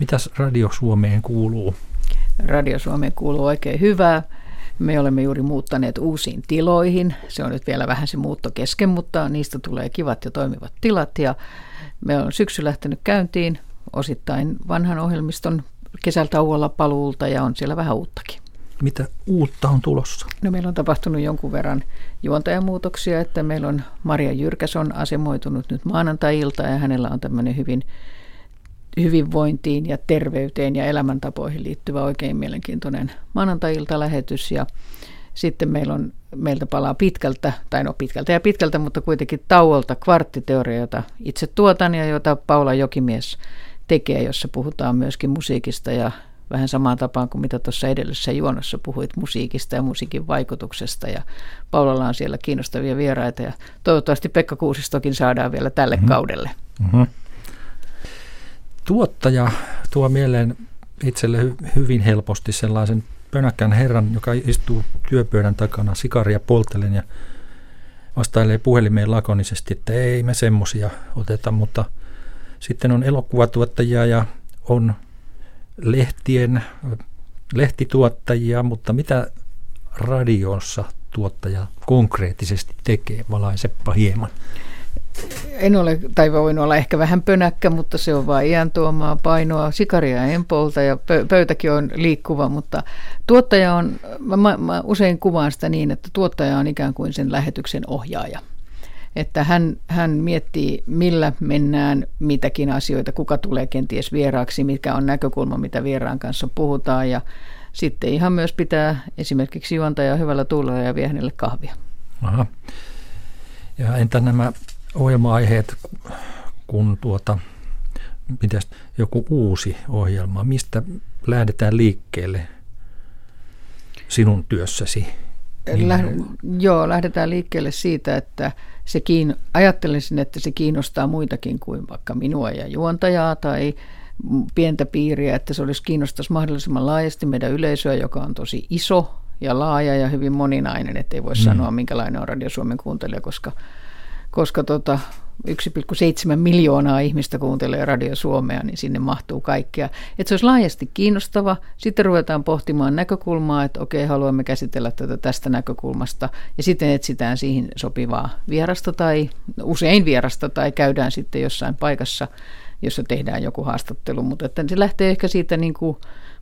Mitäs Radio Suomeen kuuluu? Radio Suomeen kuuluu oikein hyvää. Me olemme juuri muuttaneet uusiin tiloihin. Se on nyt vielä vähän se muutto kesken, mutta niistä tulee kivat ja toimivat tilat. Ja me on syksy lähtenyt käyntiin osittain vanhan ohjelmiston kesältauolla paluulta ja on siellä vähän uuttakin. Mitä uutta on tulossa? No meillä on tapahtunut jonkun verran juontajamuutoksia, että meillä on Maria Jyrkäs on asemoitunut nyt maanantai-ilta ja hänellä on tämmöinen hyvin hyvinvointiin ja terveyteen ja elämäntapoihin liittyvä oikein mielenkiintoinen maanantai-ilta lähetys ja sitten meillä on, meiltä palaa pitkältä, tai no pitkältä ja pitkältä, mutta kuitenkin tauolta kvarttiteoria, jota itse tuotan ja jota Paula Jokimies tekee, jossa puhutaan myöskin musiikista ja vähän samaan tapaan kuin mitä tuossa edellisessä juonossa puhuit musiikista ja musiikin vaikutuksesta. Ja Paulalla on siellä kiinnostavia vieraita ja toivottavasti Pekka Kuusistokin saadaan vielä tälle mm-hmm. kaudelle. Mm-hmm. Tuottaja tuo mieleen itselle hy- hyvin helposti sellaisen pönäkkän herran, joka istuu työpöydän takana sikaria poltelen ja vastailee puhelimeen lakonisesti, että ei me semmosia oteta, mutta sitten on elokuvatuottajia ja on lehtien, lehtituottajia, mutta mitä radiossa tuottaja konkreettisesti tekee? Valaiseppa hieman. En ole, tai voin olla ehkä vähän pönäkkä, mutta se on vain iän tuomaa painoa. Sikaria en polta ja pöytäkin on liikkuva, mutta tuottaja on, mä, mä usein kuvaan sitä niin, että tuottaja on ikään kuin sen lähetyksen ohjaaja että hän, hän miettii, millä mennään mitäkin asioita, kuka tulee kenties vieraaksi, mikä on näkökulma, mitä vieraan kanssa puhutaan ja sitten ihan myös pitää esimerkiksi juontaja hyvällä tuulella ja vie hänelle kahvia. Aha. Ja entä nämä ohjelma-aiheet, kun tuota, mitäs, joku uusi ohjelma, mistä lähdetään liikkeelle sinun työssäsi? Läh- joo, lähdetään liikkeelle siitä, että se kiin- ajattelisin, että se kiinnostaa muitakin kuin vaikka minua ja juontajaa tai pientä piiriä, että se olisi kiinnostaisi mahdollisimman laajasti meidän yleisöä, joka on tosi iso ja laaja ja hyvin moninainen, ettei voi mm. sanoa minkälainen on Radio Suomen kuuntelija, koska, koska tota, 1,7 miljoonaa ihmistä kuuntelee Radio Suomea, niin sinne mahtuu kaikkea. Että se olisi laajasti kiinnostava. Sitten ruvetaan pohtimaan näkökulmaa, että okei, haluamme käsitellä tätä tästä näkökulmasta. Ja sitten etsitään siihen sopivaa vierasta tai usein vierasta tai käydään sitten jossain paikassa, jossa tehdään joku haastattelu. Mutta että se lähtee ehkä siitä niin kuin,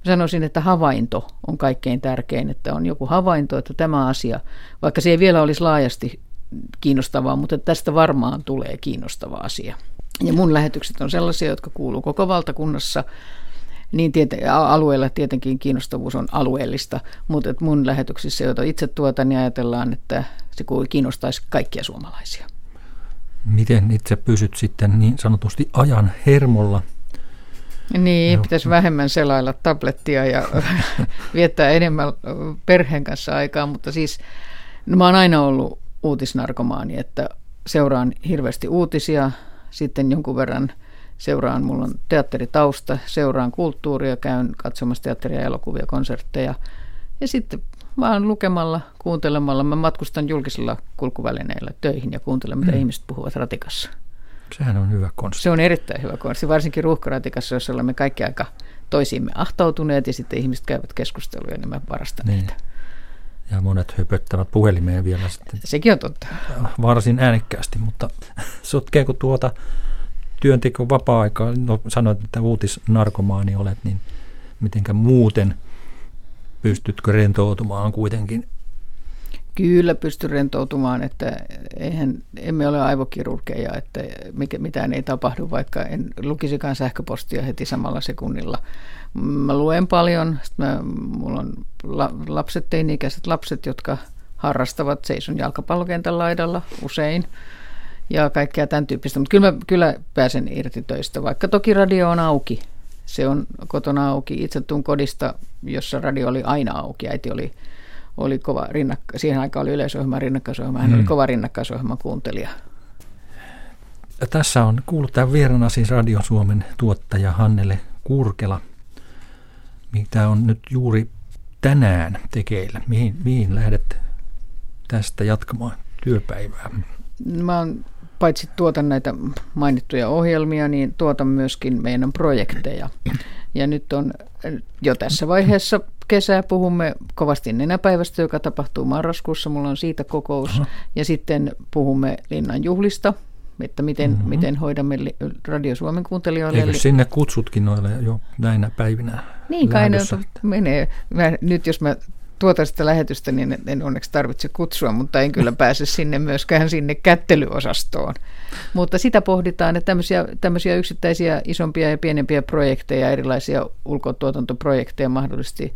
sanoisin, että havainto on kaikkein tärkein, että on joku havainto, että tämä asia, vaikka se ei vielä olisi laajasti kiinnostavaa, mutta tästä varmaan tulee kiinnostava asia. Ja mun lähetykset on sellaisia, jotka kuuluu koko valtakunnassa, niin tieten, alueella tietenkin kiinnostavuus on alueellista, mutta et mun lähetyksissä, joita itse tuotan, niin ajatellaan, että se kiinnostaisi kaikkia suomalaisia. Miten itse pysyt sitten niin sanotusti ajan hermolla? Niin, Joo. pitäisi vähemmän selailla tablettia ja viettää enemmän perheen kanssa aikaa, mutta siis no mä oon aina ollut uutisnarkomaani, että seuraan hirveästi uutisia, sitten jonkun verran seuraan, mulla on teatteritausta, seuraan kulttuuria, käyn katsomassa teatteria, elokuvia, konsertteja ja sitten vaan lukemalla, kuuntelemalla. Mä matkustan julkisilla kulkuvälineillä töihin ja kuuntelen, mitä mm. ihmiset puhuvat ratikassa. Sehän on hyvä konsti. Se on erittäin hyvä konsti, varsinkin ruuhkaratikassa, jossa olemme kaikki aika toisiimme ahtautuneet ja sitten ihmiset käyvät keskusteluja, niin mä varastan niin. niitä. Ja monet höpöttävät puhelimeen vielä sitten. Sekin on totta. Varsin äänekkäästi, mutta sotkeeko tuota työnteko vapaa-aikaa, no sanoit, että uutisnarkomaani olet, niin mitenkä muuten pystytkö rentoutumaan kuitenkin? Kyllä pystyn rentoutumaan, että eihän, emme ole aivokirurgeja, että mitään ei tapahdu, vaikka en lukisikaan sähköpostia heti samalla sekunnilla. Mä luen paljon. Mä, mulla on lapset, teini-ikäiset lapset, jotka harrastavat, seison jalkapallokentän laidalla usein ja kaikkea tämän tyyppistä. Mutta kyllä, mä, kyllä pääsen irti töistä, vaikka toki radio on auki. Se on kotona auki. Itse tuun kodista, jossa radio oli aina auki. Äiti oli, oli kova rinnakka, siihen aikaan oli yleisohjelma rinnakkaisohjelma. Hän hmm. oli kova rinnakkaisohjelman kuuntelija. Tässä on kuullut tämän vierana siis Radio Suomen tuottaja Hannele Kurkela – mitä on nyt juuri tänään tekeillä? Mihin, mihin lähdet tästä jatkamaan työpäivää? Mä oon, paitsi tuotan näitä mainittuja ohjelmia, niin tuotan myöskin meidän projekteja. Ja nyt on jo tässä vaiheessa kesää puhumme kovasti nenäpäivästä, joka tapahtuu marraskuussa. Mulla on siitä kokous. Aha. Ja sitten puhumme linnan juhlista, että miten, mm-hmm. miten hoidamme Radio Suomen kuuntelijoille. Eikö sinne kutsutkin noille jo näinä päivinä Niin kai ne menee. Mä, nyt jos mä tuota sitä lähetystä, niin en onneksi tarvitse kutsua, mutta en kyllä pääse sinne myöskään sinne kättelyosastoon. Mutta sitä pohditaan, että tämmöisiä, tämmöisiä yksittäisiä isompia ja pienempiä projekteja, erilaisia ulkotuotantoprojekteja mahdollisesti,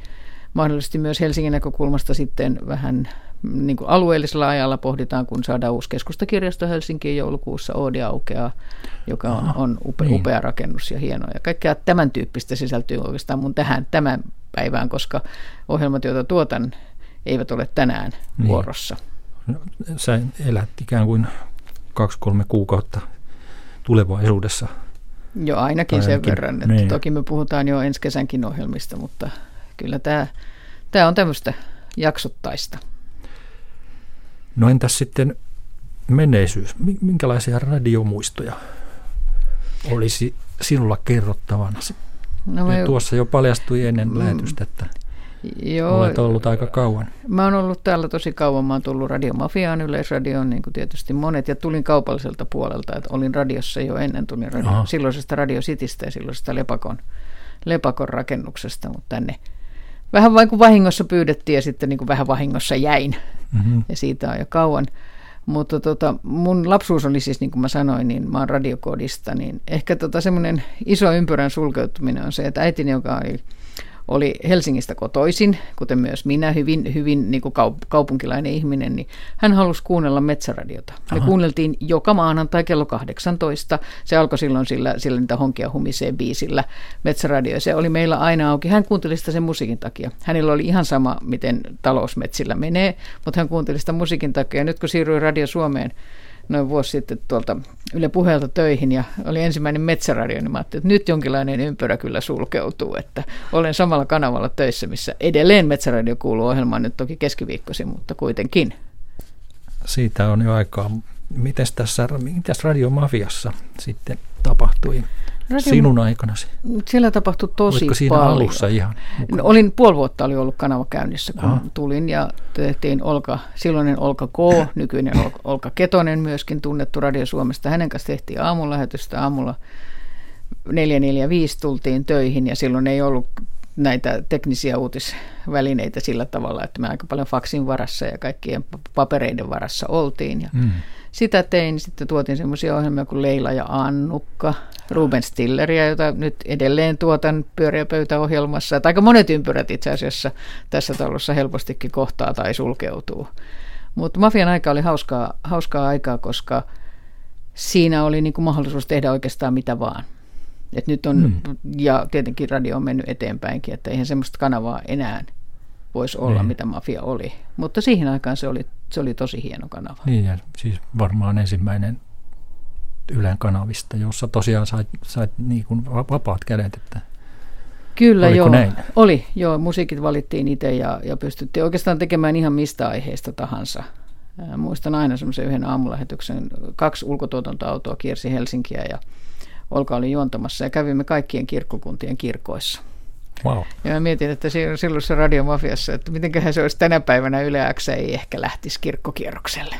mahdollisesti myös Helsingin näkökulmasta sitten vähän niin kuin alueellisella ajalla pohditaan, kun saadaan uusi keskustakirjasto Helsinkiin joulukuussa, Oodi aukeaa, joka on, on upea, niin. upea rakennus ja hieno. Ja kaikkea tämän tyyppistä sisältyy oikeastaan mun tähän tämän päivään, koska ohjelmat, joita tuotan, eivät ole tänään niin. vuorossa. No, sä elät ikään kuin kaksi-kolme kuukautta tulevaisuudessa. Joo, ainakin, ainakin sen verran. Että niin. Toki me puhutaan jo ensi kesänkin ohjelmista, mutta kyllä tämä, tämä on tämmöistä jaksottaista. No entäs sitten menneisyys? Minkälaisia radiomuistoja olisi sinulla kerrottavana? No me... Tuossa jo paljastui ennen mm. lähetystä, että Joo, olet ollut aika kauan. Mä oon ollut täällä tosi kauan. Mä oon tullut radiomafiaan, yleisradioon, niin kuin tietysti monet, ja tulin kaupalliselta puolelta. Että olin radiossa jo ennen, tulin radio, silloisesta Radio Citystä ja silloisesta Lepakon, Lepakon rakennuksesta, mutta tänne vähän vain kuin vahingossa pyydettiin ja sitten niin kuin vähän vahingossa jäin. Mm-hmm. Ja siitä on jo kauan. Mutta tota, mun lapsuus oli siis, niin kuin mä sanoin, niin mä oon radiokodista, niin ehkä tota semmoinen iso ympyrän sulkeutuminen on se, että äitini, joka oli oli Helsingistä kotoisin, kuten myös minä, hyvin, hyvin niin kuin kaupunkilainen ihminen, niin hän halusi kuunnella metsäradiota. Me Aha. kuunneltiin joka maanantai kello 18. Se alkoi silloin sillä, sillä niitä honkia humisee biisillä metsäradio. Se oli meillä aina auki. Hän kuunteli sitä sen musiikin takia. Hänellä oli ihan sama, miten talousmetsillä menee, mutta hän kuunteli sitä musiikin takia. Ja nyt kun siirryin Radio Suomeen, noin vuosi sitten tuolta Yle Puheelta töihin ja oli ensimmäinen metsäradio, niin mä ajattelin, että nyt jonkinlainen ympyrä kyllä sulkeutuu, että olen samalla kanavalla töissä, missä edelleen metsäradio kuuluu ohjelmaan nyt toki keskiviikkoisin, mutta kuitenkin. Siitä on jo aikaa. Mites tässä, mitäs radiomafiassa sitten tapahtui? Radio... Sinun aikanasi? Siellä tapahtui tosi Oliko siinä paljon. alussa ihan? No, olin, puoli vuotta oli ollut kanava käynnissä, kun Aha. tulin ja tehtiin Olka, silloinen Olka K, nykyinen Olka Ketonen myöskin tunnettu Radio Suomesta. Hänen kanssa tehtiin aamulähetystä. Aamulla 445 tultiin töihin ja silloin ei ollut näitä teknisiä uutisvälineitä sillä tavalla, että me aika paljon faksin varassa ja kaikkien papereiden varassa oltiin. Ja mm sitä tein. Sitten tuotin semmoisia ohjelmia kuin Leila ja Annukka, Ruben Stilleria, jota nyt edelleen tuotan pyöriä pöytäohjelmassa. Että aika monet ympyrät itse asiassa tässä talossa helpostikin kohtaa tai sulkeutuu. Mutta Mafian aika oli hauskaa, hauskaa aikaa, koska siinä oli niin kuin mahdollisuus tehdä oikeastaan mitä vaan. Et nyt on, mm. ja tietenkin radio on mennyt eteenpäinkin, että eihän semmoista kanavaa enää – voisi olla, niin. mitä Mafia oli. Mutta siihen aikaan se oli, se oli tosi hieno kanava. Niin, ja siis varmaan ensimmäinen Ylen kanavista, jossa tosiaan sait, sait niin kuin vapaat kädet, että Kyllä Oliko joo, näin? oli. Joo, musiikit valittiin itse ja, ja pystyttiin oikeastaan tekemään ihan mistä aiheesta tahansa. muistan aina semmoisen yhden aamulähetyksen, kaksi ulkotuotantoautoa kiersi Helsinkiä ja Olka oli juontamassa ja kävimme kaikkien kirkkokuntien kirkoissa. Wow. Ja mä mietin, että silloin se radiomafiassa, että mitenköhän se olisi tänä päivänä Yle X ei ehkä lähtisi kirkkokierrokselle.